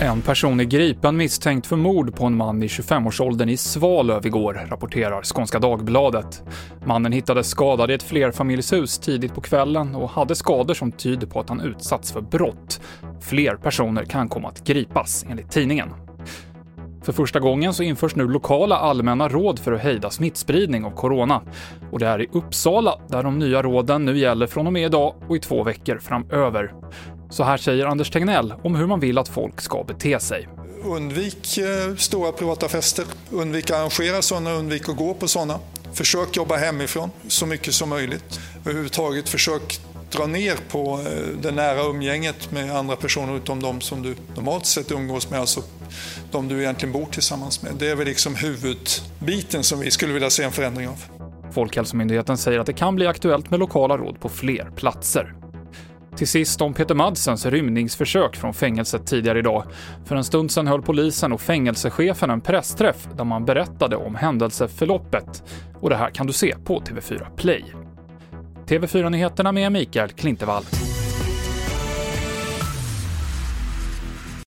En person är gripen misstänkt för mord på en man i 25-årsåldern i Svalöv igår, rapporterar Skånska Dagbladet. Mannen hittades skadad i ett flerfamiljshus tidigt på kvällen och hade skador som tyder på att han utsatts för brott. Fler personer kan komma att gripas, enligt tidningen. För första gången så införs nu lokala allmänna råd för att hejda smittspridning av corona. Och det är i Uppsala där de nya råden nu gäller från och med idag och i två veckor framöver. Så här säger Anders Tegnell om hur man vill att folk ska bete sig. Undvik eh, stora privata fester, undvik att arrangera sådana, undvik att gå på sådana. Försök jobba hemifrån så mycket som möjligt. Överhuvudtaget försök dra ner på eh, det nära umgänget med andra personer utom de som du normalt sett umgås med, alltså de du egentligen bor tillsammans med. Det är väl liksom huvudbiten som vi skulle vilja se en förändring av. Folkhälsomyndigheten säger att det kan bli aktuellt med lokala råd på fler platser. Till sist om Peter Madsens rymningsförsök från fängelset tidigare idag. För en stund sedan höll polisen och fängelsechefen en pressträff där man berättade om händelseförloppet. Och det här kan du se på TV4 Play. TV4-nyheterna med Mikael Klintevall.